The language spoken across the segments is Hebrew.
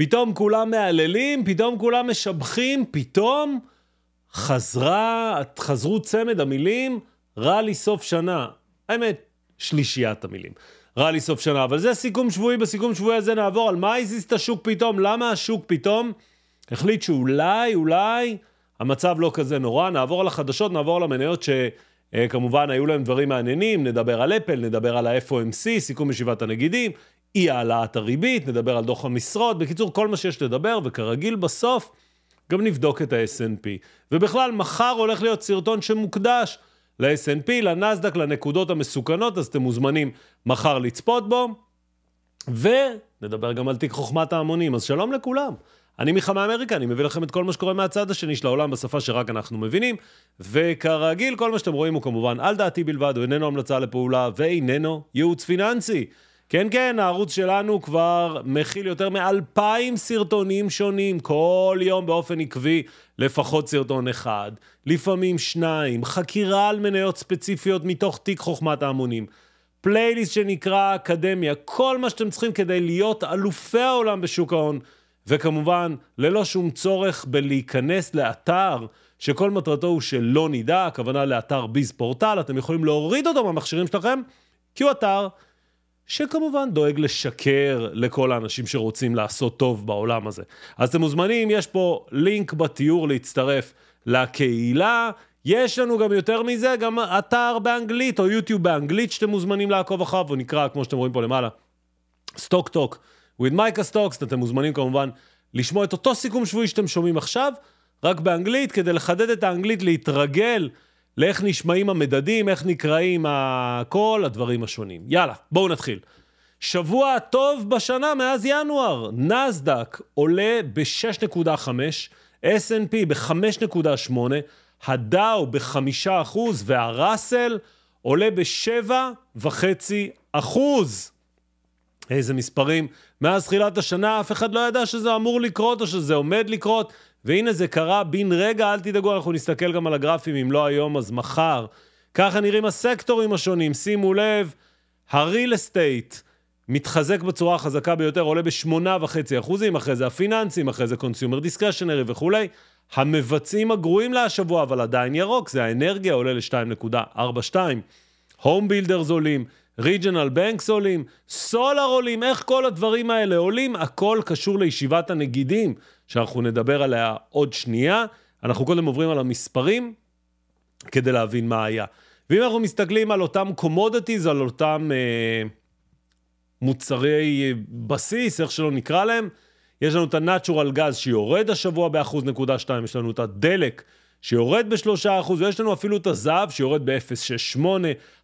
פתאום כולם מהללים, פתאום כולם משבחים, פתאום חזרה, חזרו צמד המילים, רע לי סוף שנה. האמת, שלישיית המילים. רע לי סוף שנה, אבל זה סיכום שבועי, בסיכום שבועי הזה נעבור על מה הזיז את השוק פתאום, למה השוק פתאום החליט שאולי, אולי, המצב לא כזה נורא. נעבור על החדשות, נעבור על המניות שכמובן היו להם דברים מעניינים, נדבר על אפל, נדבר על ה-FOMC, סיכום ישיבת הנגידים, אי העלאת הריבית, נדבר על דוח המשרות, בקיצור, כל מה שיש לדבר, וכרגיל בסוף, גם נבדוק את ה-S&P. ובכלל, מחר הולך להיות סרטון שמוקדש ל-S&P, לנסדק, לנקודות המסוכנות, אז אתם מוזמנים מחר לצפות בו. ונדבר גם על תיק חוכמת ההמונים. אז שלום לכולם. אני מיכה מאמריקה, אני מביא לכם את כל מה שקורה מהצד השני של העולם בשפה שרק אנחנו מבינים. וכרגיל, כל מה שאתם רואים הוא כמובן על דעתי בלבד, הוא איננו המלצה לפעולה ואיננו ייעוץ פיננסי. כן, כן, הערוץ שלנו כבר מכיל יותר מאלפיים סרטונים שונים, כל יום באופן עקבי, לפחות סרטון אחד, לפעמים שניים, חקירה על מניות ספציפיות מתוך תיק חוכמת ההמונים, פלייליסט שנקרא אקדמיה, כל מה שאתם צריכים כדי להיות אלופי העולם בשוק ההון, וכמובן, ללא שום צורך בלהיכנס לאתר שכל מטרתו הוא שלא נדע, הכוונה לאתר ביז פורטל, אתם יכולים להוריד אותו מהמכשירים שלכם, כי הוא אתר שכמובן דואג לשקר לכל האנשים שרוצים לעשות טוב בעולם הזה. אז אתם מוזמנים, יש פה לינק בתיאור להצטרף לקהילה. יש לנו גם יותר מזה, גם אתר באנגלית או יוטיוב באנגלית שאתם מוזמנים לעקוב אחריו, הוא נקרא, כמו שאתם רואים פה למעלה, Stock Talk with מייקה סטוקס, אתם מוזמנים כמובן לשמוע את אותו סיכום שבועי שאתם שומעים עכשיו, רק באנגלית, כדי לחדד את האנגלית, להתרגל לאיך נשמעים המדדים, איך נקראים כל הדברים השונים. יאללה, בואו נתחיל. שבוע טוב בשנה מאז ינואר. נסדק עולה ב-6.5, S&P ב-5.8, הדאו ב-5% והראסל עולה ב-7.5%. איזה מספרים. מאז תחילת השנה אף אחד לא ידע שזה אמור לקרות או שזה עומד לקרות. והנה זה קרה בן רגע, אל תדאגו, אנחנו נסתכל גם על הגרפים, אם לא היום אז מחר. ככה נראים הסקטורים השונים, שימו לב, ה real estate מתחזק בצורה החזקה ביותר, עולה ב-8.5 אחוזים, אחרי זה הפיננסים, אחרי זה consumer discretionary וכולי. המבצעים הגרועים להשבוע, אבל עדיין ירוק, זה האנרגיה, עולה ל-2.42. home builders עולים, regional banks עולים, solar עולים, איך כל הדברים האלה עולים? הכל קשור לישיבת הנגידים. שאנחנו נדבר עליה עוד שנייה. אנחנו קודם עוברים על המספרים כדי להבין מה היה. ואם אנחנו מסתכלים על אותם commodities, על אותם אה, מוצרי בסיס, איך שלא נקרא להם, יש לנו את ה-Natural Gas שיורד השבוע ב-1.2, יש לנו את הדלק שיורד ב-3%, ויש לנו אפילו את הזהב שיורד ב-0.68,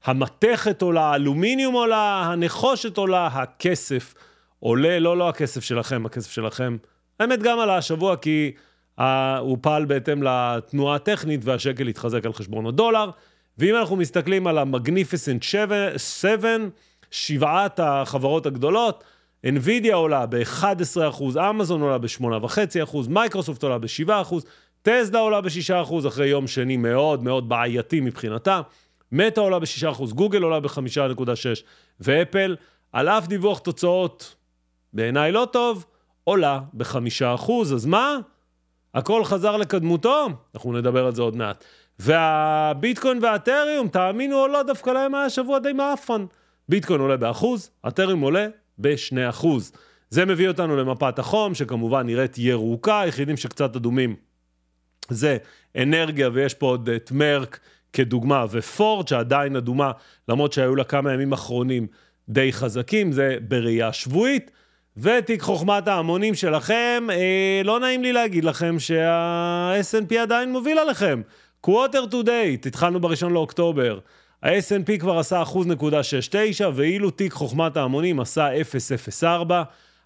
המתכת עולה, האלומיניום עולה, הנחושת עולה, הכסף עולה, לא, לא הכסף שלכם, הכסף שלכם האמת גם עלה השבוע כי uh, הוא פעל בהתאם לתנועה הטכנית והשקל התחזק על חשבון הדולר. ואם אנחנו מסתכלים על המגניפיסנט 7, שבעת החברות הגדולות, NVIDIA עולה ב-11%, אמזון עולה ב-8.5%, מייקרוסופט עולה ב-7%, טסלה עולה ב-6% אחרי יום שני מאוד מאוד בעייתי מבחינתה, מטא עולה ב-6%, גוגל עולה ב-5.6% ואפל, על אף דיווח תוצאות בעיניי לא טוב, עולה בחמישה אחוז, אז מה? הכל חזר לקדמותו? אנחנו נדבר על זה עוד מעט. והביטקוין והאתריום, תאמינו או לא, דווקא להם היה שבוע די מאפן. ביטקוין עולה באחוז, אתריום עולה בשני אחוז. זה מביא אותנו למפת החום, שכמובן נראית ירוקה, היחידים שקצת אדומים זה אנרגיה, ויש פה עוד את מרק כדוגמה, ופורד שעדיין אדומה, למרות שהיו לה כמה ימים אחרונים די חזקים, זה בראייה שבועית. ותיק חוכמת ההמונים שלכם, אה, לא נעים לי להגיד לכם שה snp עדיין מוביל עליכם. quarter to date, התחלנו בראשון לאוקטובר. ה-S&P כבר עשה 1.69, ואילו תיק חוכמת ההמונים עשה 0.04,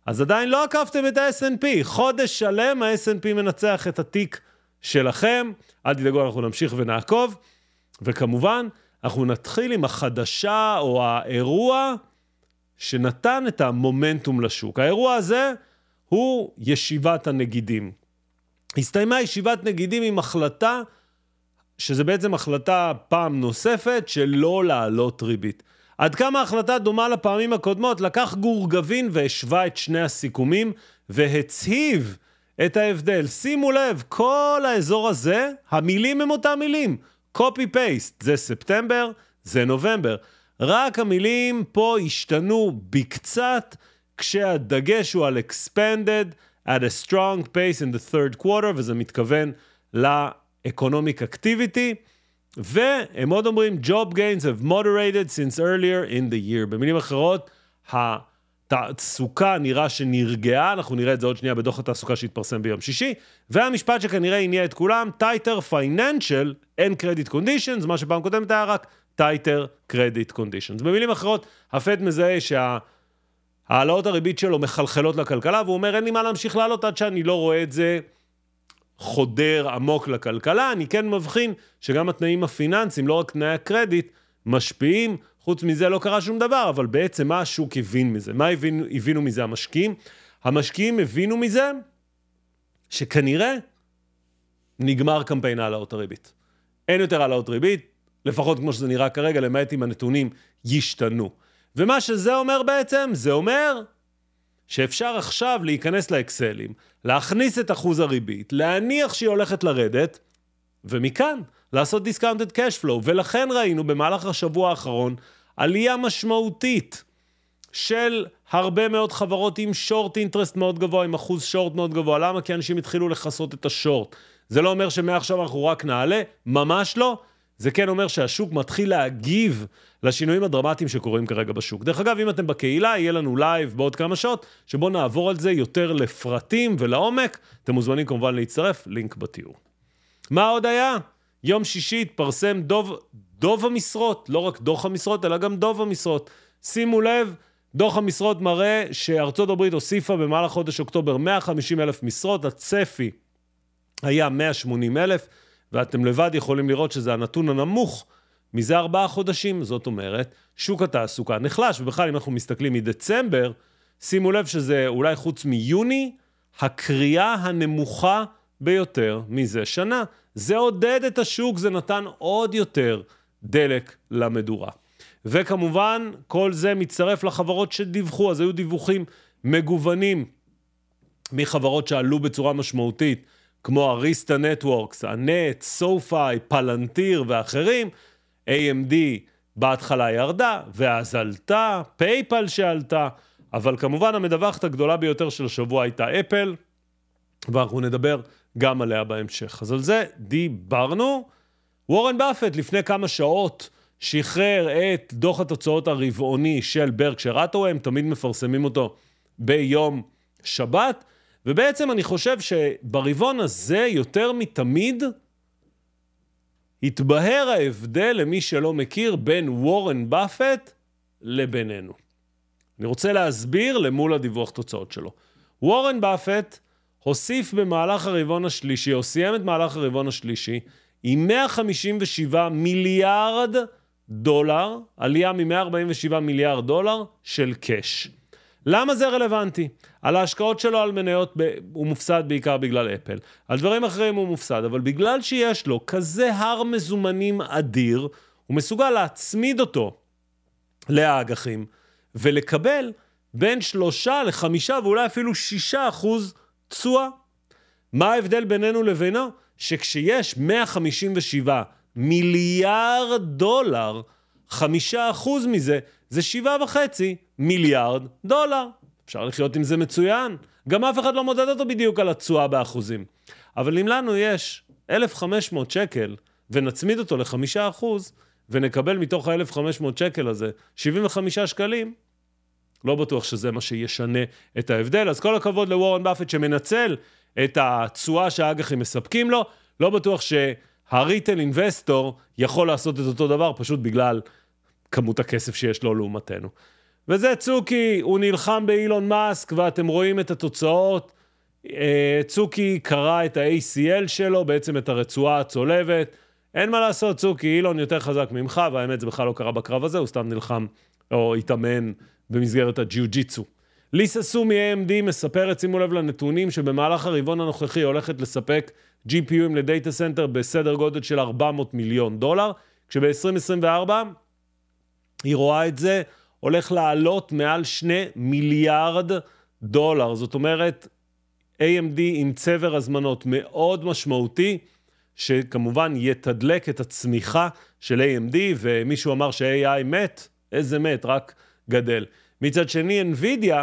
אז עדיין לא עקפתם את ה-S&P. חודש שלם ה-S&P מנצח את התיק שלכם. אל תדאגו, אנחנו נמשיך ונעקוב. וכמובן, אנחנו נתחיל עם החדשה או האירוע שנתן את המומנטום לשוק. האירוע הזה הוא ישיבת הנגידים. הסתיימה ישיבת נגידים עם החלטה, שזה בעצם החלטה פעם נוספת, של לא להעלות ריבית. עד כמה ההחלטה דומה לפעמים הקודמות, לקח גור גבין והשווה את שני הסיכומים, והצהיב את ההבדל. שימו לב, כל האזור הזה, המילים הם אותם מילים. copy paste, זה ספטמבר, זה נובמבר. רק המילים פה השתנו בקצת, כשהדגש הוא על expanded at a strong pace in the third quarter, וזה מתכוון ל-economic activity. והם עוד אומרים, Job gains have moderated since earlier in the year. במילים אחרות, התעסוקה נראה שנרגעה, אנחנו נראה את זה עוד שנייה בדוח התעסוקה שהתפרסם ביום שישי, והמשפט שכנראה הניע את כולם, tighter financial and credit conditions, מה שפעם קודמת היה רק tighter credit conditions. במילים אחרות, הפד מזהה שה... העלאות הריבית שלו מחלחלות לכלכלה, והוא אומר, אין לי מה להמשיך לעלות עד שאני לא רואה את זה חודר עמוק לכלכלה. אני כן מבחין שגם התנאים הפיננסיים, לא רק תנאי הקרדיט, משפיעים. חוץ מזה לא קרה שום דבר, אבל בעצם מה השוק הבין מזה? מה הבין, הבינו מזה המשקיעים? המשקיעים הבינו מזה שכנראה נגמר קמפיין העלאות הריבית. אין יותר העלאות ריבית, לפחות כמו שזה נראה כרגע, למעט אם הנתונים ישתנו. ומה שזה אומר בעצם, זה אומר שאפשר עכשיו להיכנס לאקסלים, להכניס את אחוז הריבית, להניח שהיא הולכת לרדת, ומכאן לעשות discounted cash flow. ולכן ראינו במהלך השבוע האחרון עלייה משמעותית של הרבה מאוד חברות עם short interest מאוד גבוה, עם אחוז שורט מאוד גבוה. למה? כי אנשים התחילו לכסות את השורט. זה לא אומר שמעכשיו אנחנו רק נעלה, ממש לא. זה כן אומר שהשוק מתחיל להגיב לשינויים הדרמטיים שקורים כרגע בשוק. דרך אגב, אם אתם בקהילה, יהיה לנו לייב בעוד כמה שעות, שבו נעבור על זה יותר לפרטים ולעומק. אתם מוזמנים כמובן להצטרף, לינק בתיאור. מה עוד היה? יום שישי התפרסם דוב, דוב המשרות, לא רק דוח המשרות, אלא גם דוב המשרות. שימו לב, דוח המשרות מראה שארצות הברית הוסיפה במהלך חודש אוקטובר 150 אלף משרות, הצפי היה 180 אלף. ואתם לבד יכולים לראות שזה הנתון הנמוך מזה ארבעה חודשים. זאת אומרת, שוק התעסוקה נחלש, ובכלל, אם אנחנו מסתכלים מדצמבר, שימו לב שזה אולי חוץ מיוני, הקריאה הנמוכה ביותר מזה שנה. זה עודד את השוק, זה נתן עוד יותר דלק למדורה. וכמובן, כל זה מצטרף לחברות שדיווחו, אז היו דיווחים מגוונים מחברות שעלו בצורה משמעותית. כמו אריסטה נטוורקס, הנט, סופאי, פלנטיר ואחרים, AMD בהתחלה ירדה, ואז עלתה, PayPal שעלתה, אבל כמובן המדווחת הגדולה ביותר של השבוע הייתה Apple, ואנחנו נדבר גם עליה בהמשך. אז על זה דיברנו. וורן באפט לפני כמה שעות שחרר את דוח התוצאות הרבעוני של Berkshire Hathaway, הם תמיד מפרסמים אותו ביום שבת. ובעצם אני חושב שברבעון הזה, יותר מתמיד, התבהר ההבדל, למי שלא מכיר, בין וורן באפט לבינינו. אני רוצה להסביר למול הדיווח תוצאות שלו. וורן באפט הוסיף במהלך הרבעון השלישי, או סיים את מהלך הרבעון השלישי, עם 157 מיליארד דולר, עלייה מ-147 מיליארד דולר של קאש. למה זה רלוונטי? על ההשקעות שלו על מניות ב... הוא מופסד בעיקר בגלל אפל. על דברים אחרים הוא מופסד, אבל בגלל שיש לו כזה הר מזומנים אדיר, הוא מסוגל להצמיד אותו לאג"חים ולקבל בין שלושה לחמישה ואולי אפילו שישה אחוז תשואה. מה ההבדל בינינו לבינו? שכשיש 157 מיליארד דולר, חמישה אחוז מזה זה שבעה וחצי מיליארד דולר. אפשר לחיות עם זה מצוין. גם אף אחד לא מודד אותו בדיוק על התשואה באחוזים. אבל אם לנו יש 1,500 שקל ונצמיד אותו לחמישה אחוז, ונקבל מתוך ה-1,500 שקל הזה 75 שקלים, לא בטוח שזה מה שישנה את ההבדל. אז כל הכבוד לוורן באפט שמנצל את התשואה שהאג"חים מספקים לו, לא בטוח שהריטל אינבסטור יכול לעשות את אותו דבר פשוט בגלל כמות הכסף שיש לו לעומתנו. וזה צוקי, הוא נלחם באילון מאסק, ואתם רואים את התוצאות. אה, צוקי קרא את ה-ACL שלו, בעצם את הרצועה הצולבת. אין מה לעשות, צוקי, אילון יותר חזק ממך, והאמת זה בכלל לא קרה בקרב הזה, הוא סתם נלחם או התאמן במסגרת הג'יו-ג'יצו. ליסה סו מ-AMD מספרת, שימו לב לנתונים, שבמהלך הרבעון הנוכחי הולכת לספק GPUים ל data center בסדר גודל של 400 מיליון דולר, כשב-2024 היא רואה את זה הולך לעלות מעל שני מיליארד דולר. זאת אומרת, AMD עם צבר הזמנות מאוד משמעותי, שכמובן יתדלק את הצמיחה של AMD, ומישהו אמר ש-AI מת, איזה מת, רק גדל. מצד שני, NVIDIA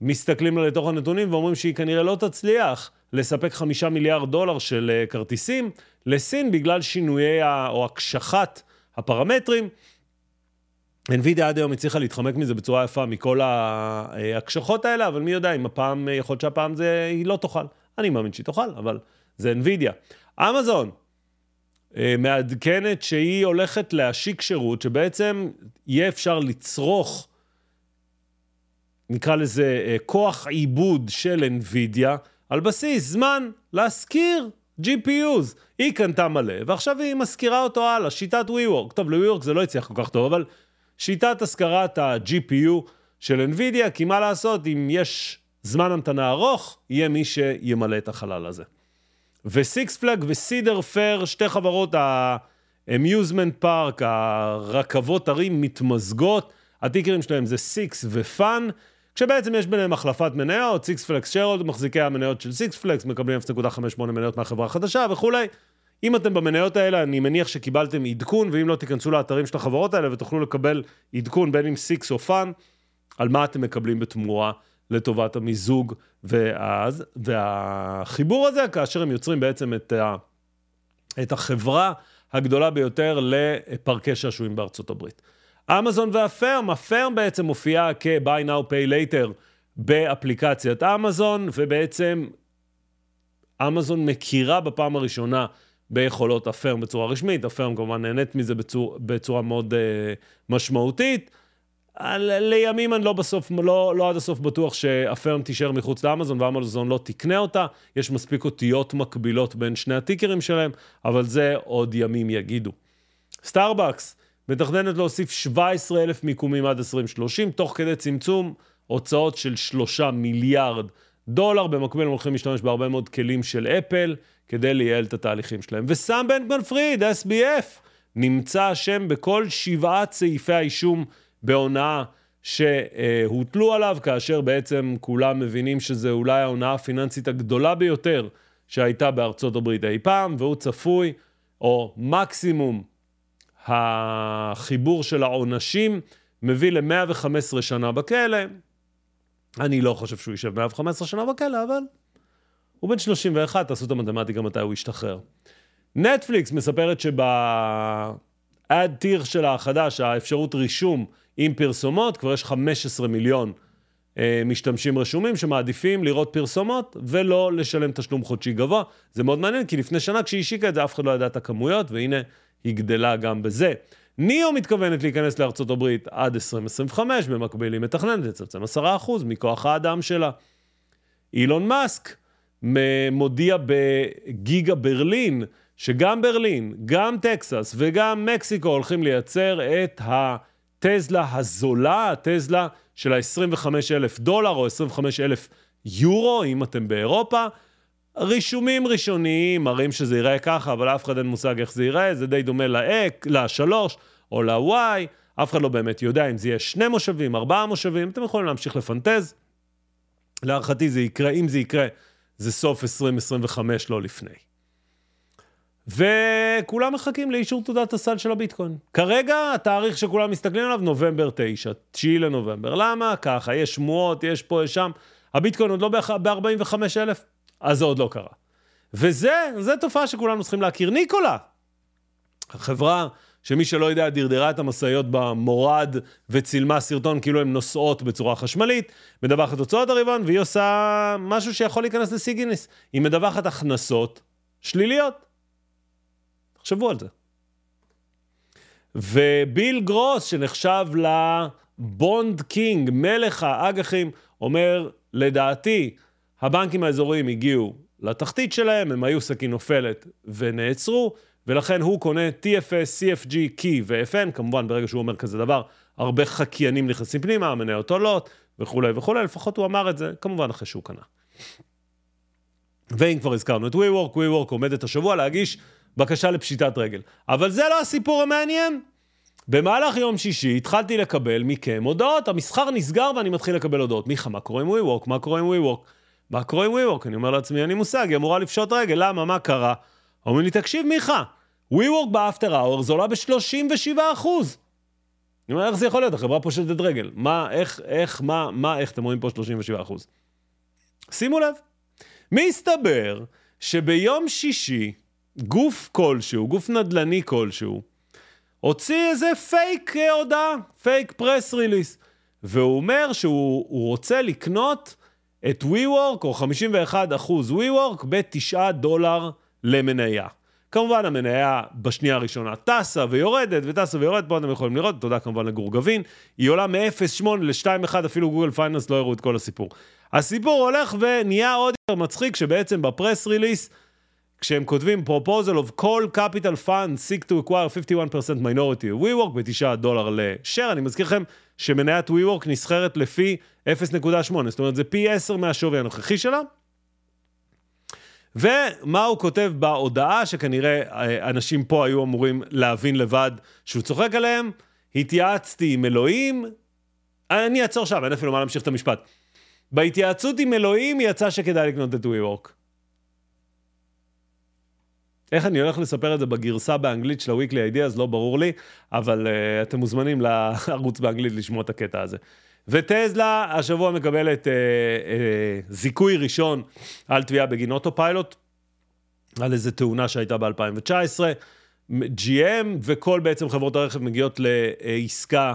מסתכלים לה לתוך הנתונים ואומרים שהיא כנראה לא תצליח לספק חמישה מיליארד דולר של אה, כרטיסים לסין בגלל שינויי ה... או הקשחת הפרמטרים. NVIDIA עד היום הצליחה להתחמק מזה בצורה יפה מכל ההקשחות האלה, אבל מי יודע אם הפעם, יכול להיות שהפעם זה, היא לא תוכל. אני מאמין שהיא תוכל, אבל זה NVIDIA. אמזון אה, מעדכנת שהיא הולכת להשיק שירות שבעצם יהיה אפשר לצרוך, נקרא לזה אה, כוח עיבוד של NVIDIA, על בסיס זמן להשכיר GPUs. היא קנתה מלא, ועכשיו היא משכירה אותו הלאה, שיטת WeWork. טוב, ל-WeWork זה לא הצליח כל כך טוב, אבל שיטת השכרת ה-GPU של NVIDIA, כי מה לעשות, אם יש זמן המתנה ארוך, יהיה מי שימלא את החלל הזה. ו Six Flags ו Cedar Fair, שתי חברות ה amusement park, הרכבות הרים מתמזגות, ה ticker ים שלהם זה SIX ו FUN, כשבעצם יש ביניהם החלפת מניות, Six Flags שרוד, מחזיקי המניות של Six Flags, מקבלים 0.58 מניות מהחברה החדשה וכולי. אם אתם במניות האלה, אני מניח שקיבלתם עדכון, ואם לא, תיכנסו לאתרים של החברות האלה ותוכלו לקבל עדכון בין אם SIX או FUN, על מה אתם מקבלים בתמורה לטובת המיזוג ואז, והחיבור הזה, כאשר הם יוצרים בעצם את, ה, את החברה הגדולה ביותר לפארקי שעשועים בארצות הברית. אמזון והפרם, הפרם בעצם מופיעה כ-by now pay later באפליקציית אמזון, ובעצם אמזון מכירה בפעם הראשונה ביכולות הפרם בצורה רשמית, הפרם כמובן נהנית מזה בצור, בצורה מאוד uh, משמעותית. לימים אני לא בסוף, לא, לא עד הסוף בטוח שהפרם תישאר מחוץ לאמזון ואמזון לא תקנה אותה. יש מספיק אותיות מקבילות בין שני הטיקרים שלהם, אבל זה עוד ימים יגידו. Starbucks מתכננת להוסיף 17 אלף מיקומים עד 2030, תוך כדי צמצום הוצאות של 3 מיליארד דולר. במקביל הם הולכים להשתמש בהרבה מאוד כלים של Apple כדי לייעל את התהליכים שלהם. וסם בנקמן פריד, SBF, נמצא אשם בכל שבעת סעיפי האישום בהונאה שהוטלו עליו, כאשר בעצם כולם מבינים שזה אולי ההונאה הפיננסית הגדולה ביותר שהייתה בארצות הברית אי פעם, והוא צפוי, או מקסימום החיבור של העונשים מביא ל-115 שנה בכלא. אני לא חושב שהוא יישב 115 שנה בכלא, אבל הוא בן 31, תעשו את המתמטיקה מתי הוא ישתחרר. נטפליקס מספרת שבאד טיר שלה החדש, האפשרות רישום עם פרסומות, כבר יש 15 מיליון אה, משתמשים רשומים שמעדיפים לראות פרסומות ולא לשלם תשלום חודשי גבוה. זה מאוד מעניין, כי לפני שנה כשהיא השיקה את זה, אף אחד לא ידע את הכמויות, והנה היא גדלה גם בזה. ניאו מתכוונת להיכנס לארצות הברית עד 2025, במקביל היא מתכננת לצמצם 10% מכוח האדם שלה. אילון מאסק מודיע בגיגה ברלין, שגם ברלין, גם טקסס וגם מקסיקו הולכים לייצר את הטזלה הזולה, הטזלה של ה-25 אלף דולר או 25 אלף יורו, אם אתם באירופה. רישומים ראשוניים מראים שזה ייראה ככה, אבל אף אחד אין מושג איך זה ייראה, זה די דומה ל-3 או ל-Y, אף אחד לא באמת יודע אם זה יהיה שני מושבים, ארבעה מושבים, אתם יכולים להמשיך לפנטז. להערכתי זה יקרה, אם זה יקרה, זה סוף 2025, לא לפני. וכולם מחכים לאישור תעודת הסל של הביטקוין. כרגע התאריך שכולם מסתכלים עליו, נובמבר 9, 9 לנובמבר. למה? ככה, יש שמועות, יש פה, יש שם. הביטקוין עוד לא ב-45 אלף, אז זה עוד לא קרה. וזה, זו תופעה שכולנו צריכים להכיר. ניקולה, החברה שמי שלא יודע, דרדרה את המשאיות במורד וצילמה סרטון כאילו הן נוסעות בצורה חשמלית, מדווחת הוצאות הרבעון, והיא עושה משהו שיכול להיכנס לשיא גינס. היא מדווחת הכנסות שליליות. תחשבו על זה. וביל גרוס, שנחשב לבונד קינג, מלך האג"חים, אומר, לדעתי, הבנקים האזוריים הגיעו לתחתית שלהם, הם היו סכין נופלת ונעצרו, ולכן הוא קונה TFS, CFG, Key ו-FN, כמובן ברגע שהוא אומר כזה דבר, הרבה חקיינים נכנסים פנימה, המניות עולות וכולי וכולי, לפחות הוא אמר את זה, כמובן אחרי שהוא קנה. ואם כבר הזכרנו את WeWork, WeWork עומדת השבוע להגיש בקשה לפשיטת רגל. אבל זה לא הסיפור המעניין. במהלך יום שישי התחלתי לקבל מכם הודעות, המסחר נסגר ואני מתחיל לקבל הודעות. מיכה, מה קורה עם WeWork? מה קורה עם WeWork? מה קורה עם WeWork? אני אומר לעצמי, אין לי מושג, היא אמורה לפשוט רגל, למה? מה קרה? אומרים לי, תקשיב, מיכה, WeWork באפטר האור זה עולה ב-37 אחוז. אני אומר, איך זה יכול להיות? החברה פושטת רגל. מה, איך, איך, מה, מה, איך אתם רואים פה 37 אחוז? שימו לב, מסתבר שביום שישי, גוף כלשהו, גוף נדל"ני כלשהו, הוציא איזה פייק אה, הודעה, fake press release, והוא אומר שהוא רוצה לקנות את WeWork, או 51 אחוז WeWork, ב-9 דולר למניה. כמובן המניה בשנייה הראשונה טסה ויורדת וטסה ויורדת, פה אתם יכולים לראות, תודה כמובן לגור גבין, היא עולה מ-0.8 ל-2.1, אפילו Google Finance לא הראו את כל הסיפור. הסיפור הולך ונהיה עוד יותר מצחיק, שבעצם בפרס ריליס, כשהם כותבים proposal of כל capital fund seek to acquire 51% minority of WeWork ב-9 דולר לשאר, אני מזכיר לכם שמניית WeWork נסחרת לפי 0.8, זאת אומרת זה פי 10 מהשווי הנוכחי שלה. ומה הוא כותב בהודעה, שכנראה אה, אנשים פה היו אמורים להבין לבד שהוא צוחק עליהם, התייעצתי עם אלוהים, אני אעצור שם, אין אפילו מה להמשיך את המשפט. בהתייעצות עם אלוהים יצא שכדאי לקנות את WeWork. איך אני הולך לספר את זה בגרסה באנגלית של ה-Weekly Ideas, לא ברור לי, אבל uh, אתם מוזמנים לערוץ באנגלית לשמוע את הקטע הזה. וטזלה השבוע מקבלת uh, uh, זיכוי ראשון על תביעה בגין אוטו פיילוט, על איזה תאונה שהייתה ב-2019. GM וכל בעצם חברות הרכב מגיעות לעסקה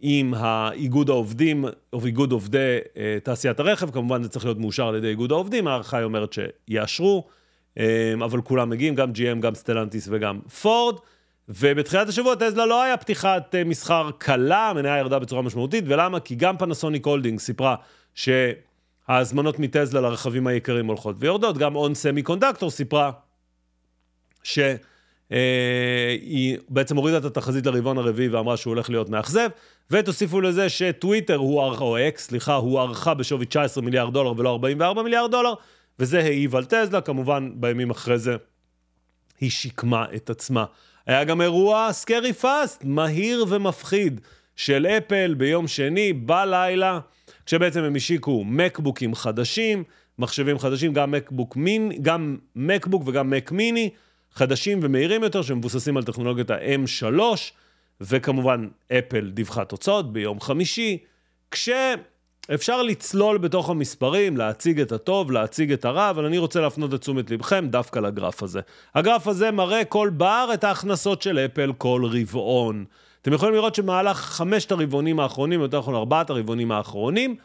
עם האיגוד העובדים, או איגוד עובדי אה, תעשיית הרכב, כמובן זה צריך להיות מאושר על ידי איגוד העובדים, ההערכה היא אומרת שיאשרו, אמ, אבל כולם מגיעים, גם GM, גם סטלנטיס וגם פורד. ובתחילת השבוע טסלה לא היה פתיחת אה, מסחר קלה, המניה ירדה בצורה משמעותית, ולמה? כי גם Panasonic Holding סיפרה שההזמנות מטסלה לרכבים היקרים הולכות ויורדות, גם ON Semiconductor סיפרה שהיא אה, בעצם הורידה את התחזית לרבעון הרביעי ואמרה שהוא הולך להיות מאכזב, ותוסיפו לזה שטוויטר, הוא, או X, סליחה, הוערכה בשווי 19 מיליארד דולר ולא 44 מיליארד דולר, וזה העיב על טסלה, כמובן בימים אחרי זה היא שיקמה את עצמה. היה גם אירוע Scary Fast, מהיר ומפחיד, של אפל ביום שני בלילה, כשבעצם הם השיקו מקבוקים חדשים, מחשבים חדשים, גם מקבוק מין, גם מקבוק וגם מק מיני, חדשים ומהירים יותר, שמבוססים על טכנולוגיית ה-M3, וכמובן אפל דיווחה תוצאות ביום חמישי, כש... אפשר לצלול בתוך המספרים, להציג את הטוב, להציג את הרע, אבל אני רוצה להפנות את תשומת לבכם דווקא לגרף הזה. הגרף הזה מראה כל בר את ההכנסות של אפל כל רבעון. אתם יכולים לראות שמהלך חמשת הרבעונים האחרונים, יותר נכון ארבעת הרבעונים האחרונים,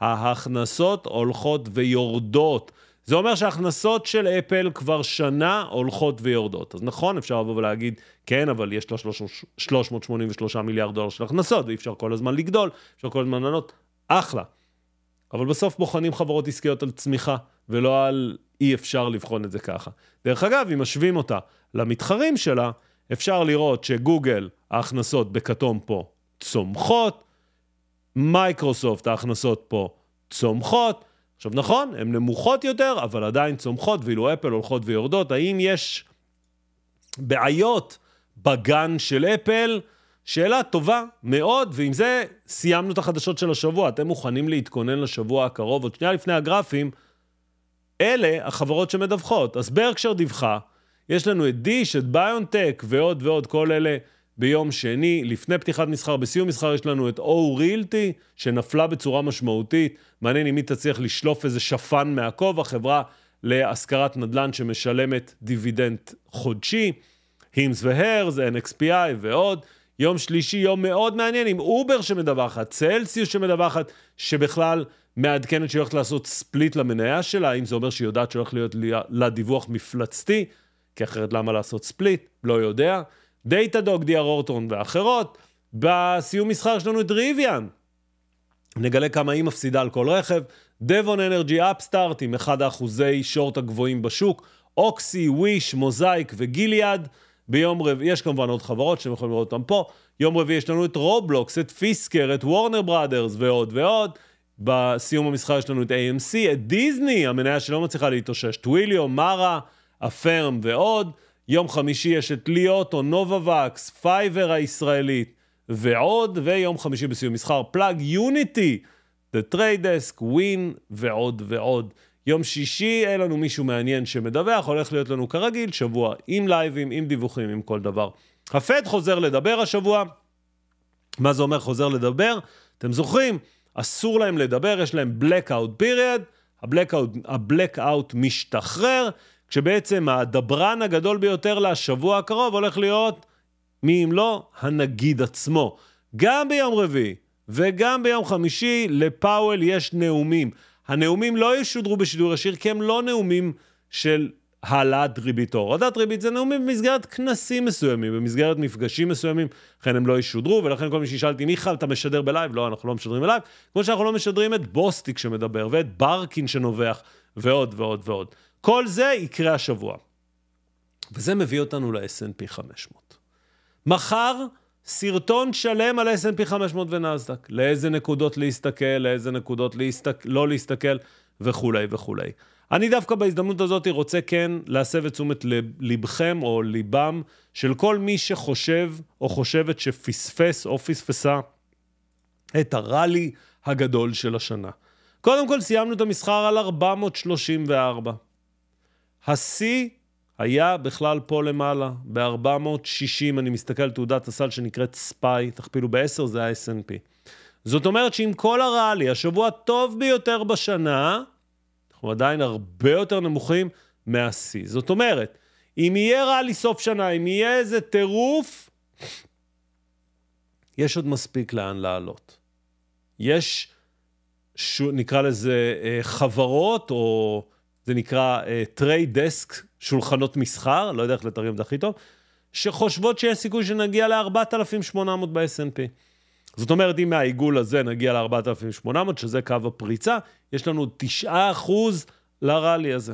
ההכנסות הולכות ויורדות. זה אומר שההכנסות של אפל כבר שנה הולכות ויורדות. אז נכון, אפשר לבוא ולהגיד, כן, אבל יש לה 383 מיליארד דולר של הכנסות, ואי אפשר כל הזמן לגדול, אפשר כל הזמן לענות. אחלה. אבל בסוף בוחנים חברות עסקיות על צמיחה, ולא על אי אפשר לבחון את זה ככה. דרך אגב, אם משווים אותה למתחרים שלה, אפשר לראות שגוגל, ההכנסות בכתום פה צומחות, מייקרוסופט, ההכנסות פה צומחות. עכשיו נכון, הן נמוכות יותר, אבל עדיין צומחות, ואילו אפל הולכות ויורדות. האם יש בעיות בגן של אפל? שאלה טובה מאוד, ועם זה סיימנו את החדשות של השבוע. אתם מוכנים להתכונן לשבוע הקרוב? עוד שנייה לפני הגרפים, אלה החברות שמדווחות. אז Berkshire דיווחה, יש לנו את DISH, את BioNTech ועוד ועוד, כל אלה ביום שני. לפני פתיחת מסחר, בסיום מסחר יש לנו את O Realty, שנפלה בצורה משמעותית. מעניין אם היא תצליח לשלוף איזה שפן מהכובע, חברה להשכרת נדל"ן שמשלמת דיבידנד חודשי. Hims ו Hers, NXPI ועוד. יום שלישי, יום מאוד מעניין, עם אובר שמדווחת, צלסיוס שמדווחת, שבכלל מעדכנת שהיא הולכת לעשות split למניה שלה, האם זה אומר שהיא יודעת שהולך להיות לה דיווח מפלצתי, כי אחרת למה לעשות split? לא יודע. Datadog, D.R. Horton ואחרות. בסיום מסחר יש לנו את Rivian. נגלה כמה היא מפסידה על כל רכב. Devon Energy, Upstart עם אחד האחוזי short הגבוהים בשוק. Oxy, Wish, Mosaic ו Gilead. ביום רביעי, יש כמובן עוד חברות שאתם יכולים לראות אותן פה. יום רביעי יש לנו את Roblox, את Fisker, את Warner Brothers ועוד ועוד. בסיום המסחר יש לנו את AMC, את דיסני, המניה שלא מצליחה להתאושש, Twilio, Mara, Affirm ועוד. יום חמישי יש את Li Auto, Novavax, Fiverr הישראלית ועוד. ויום חמישי בסיום מסחר, Plug, Unity, The Trade Desk, Wynn ועוד ועוד. יום שישי אין לנו מישהו מעניין שמדווח, הולך להיות לנו כרגיל שבוע עם לייבים, עם דיווחים, עם כל דבר. הפד חוזר לדבר השבוע. מה זה אומר חוזר לדבר? אתם זוכרים? אסור להם לדבר, יש להם blackout period, ה-blackout משתחרר, כשבעצם הדברן הגדול ביותר לשבוע הקרוב הולך להיות, מי אם לא, הנגיד עצמו. גם ביום רביעי וגם ביום חמישי לפאוול יש נאומים. הנאומים לא ישודרו בשידור ישיר כי הם לא נאומים של העלאת ריבית או הורדת ריבית, זה נאומים במסגרת כנסים מסוימים, במסגרת מפגשים מסוימים, לכן הם לא ישודרו, ולכן כל מי שישאל אותי, מיכה, אתה משדר בלייב? לא, אנחנו לא משדרים בלייב, כמו שאנחנו לא משדרים את בוסטיק שמדבר, ואת ברקין שנובח, ועוד ועוד ועוד. כל זה יקרה השבוע. וזה מביא אותנו ל-S&P 500. מחר, סרטון שלם על S&P 500 ונסדק. לאיזה נקודות להסתכל, לאיזה נקודות להסתק... לא להסתכל, וכולי וכולי. אני דווקא בהזדמנות הזאת רוצה כן להסב את תשומת לבכם או ליבם של כל מי שחושב או חושבת שפספס או פספסה את הראלי הגדול של השנה. קודם כל סיימנו את המסחר על 434. השיא היה בכלל פה למעלה, ב-460, אני מסתכל על תעודת הסל שנקראת ספיי, תכפילו ב-10 זה ה-SNP. זאת אומרת שעם כל הראלי, השבוע הטוב ביותר בשנה, אנחנו עדיין הרבה יותר נמוכים מהשיא. זאת אומרת, אם יהיה רע סוף שנה, אם יהיה איזה טירוף, יש עוד מספיק לאן לעלות. יש, ש... נקרא לזה אה, חברות, או זה נקרא trade אה, desk, שולחנות מסחר, לא יודע איך לתרגם את זה הכי טוב, שחושבות שיש סיכוי שנגיע ל-4,800 ב-S&P. זאת אומרת, אם מהעיגול הזה נגיע ל-4,800, שזה קו הפריצה, יש לנו 9% לראלי הזה.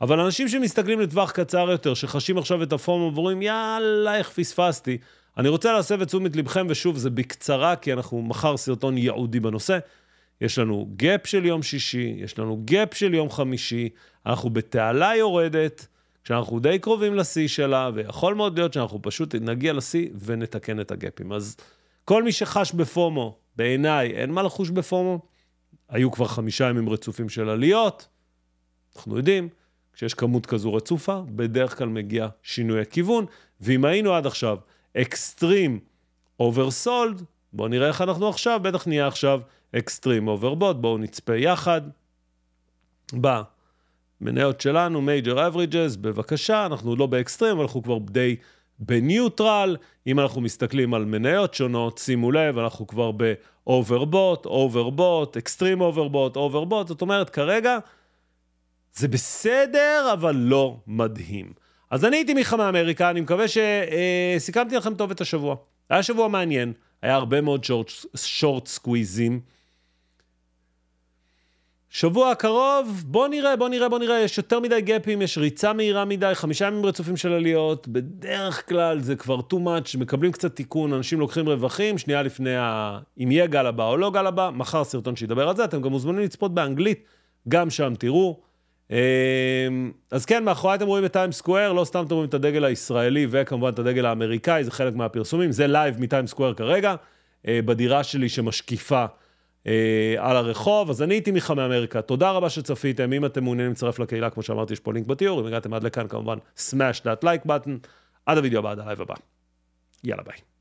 אבל אנשים שמסתכלים לטווח קצר יותר, שחשים עכשיו את ה FOMO ואומרים, יאללה, איך פספסתי, אני רוצה להסב את תשומת לבכם, ושוב, זה בקצרה, כי אנחנו מחר סרטון ייעודי בנושא. יש לנו gap של יום שישי, יש לנו gap של יום חמישי, אנחנו בתעלה יורדת, כשאנחנו די קרובים לשיא שלה, ויכול מאוד להיות שאנחנו פשוט נגיע לשיא ונתקן את הגאפים. אז כל מי שחש ב FOMO, בעיניי אין מה לחוש ב FOMO, היו כבר חמישה ימים רצופים של עליות, אנחנו יודעים, כשיש כמות כזו רצופה, בדרך כלל מגיע שינוי הכיוון, ואם היינו עד עכשיו extreme oversold, בואו נראה איך אנחנו עכשיו, בטח נהיה עכשיו extreme overbought, בואו נצפה יחד. במניות שלנו, major averages, בבקשה, אנחנו לא באקסטרים, אנחנו כבר די ב neutral. אם אנחנו מסתכלים על מניות שונות, שימו לב, אנחנו כבר ב overbought, overbought, extreme overbought, overbought, זאת אומרת, כרגע זה בסדר, אבל לא מדהים. אז אני הייתי מיכה מאמריקה, אני מקווה שסיכמתי לכם טוב את השבוע. היה שבוע מעניין, היה הרבה מאוד שורט סקוויזים. שבוע הקרוב, בוא נראה, בוא נראה, בוא נראה, יש יותר מדי גאפים, יש ריצה מהירה מדי, חמישה ימים רצופים של עליות, בדרך כלל זה כבר too much, מקבלים קצת תיקון, אנשים לוקחים רווחים, שנייה לפני ה... אם יהיה גל הבא או לא גל הבא, מחר סרטון שידבר על זה, אתם גם מוזמנים לצפות באנגלית, גם שם תראו. אמ, אז כן, מאחורי אתם רואים את Times Square, לא סתם אתם רואים את הדגל הישראלי וכמובן את הדגל האמריקאי, זה חלק מהפרסומים, זה לייב מ Times Square כרגע, אה, בדירה שלי שמשקיפה. אה, על הרחוב, אז אני הייתי מיכה מאמריקה, תודה רבה שצפיתם, אם אתם מעוניינים להצטרף לקהילה, כמו שאמרתי, יש פה לינק בתיאור, אם הגעתם עד לכאן כמובן, smash that like button, עד הוידאו הבא, עד הלייב הבא. יאללה ביי.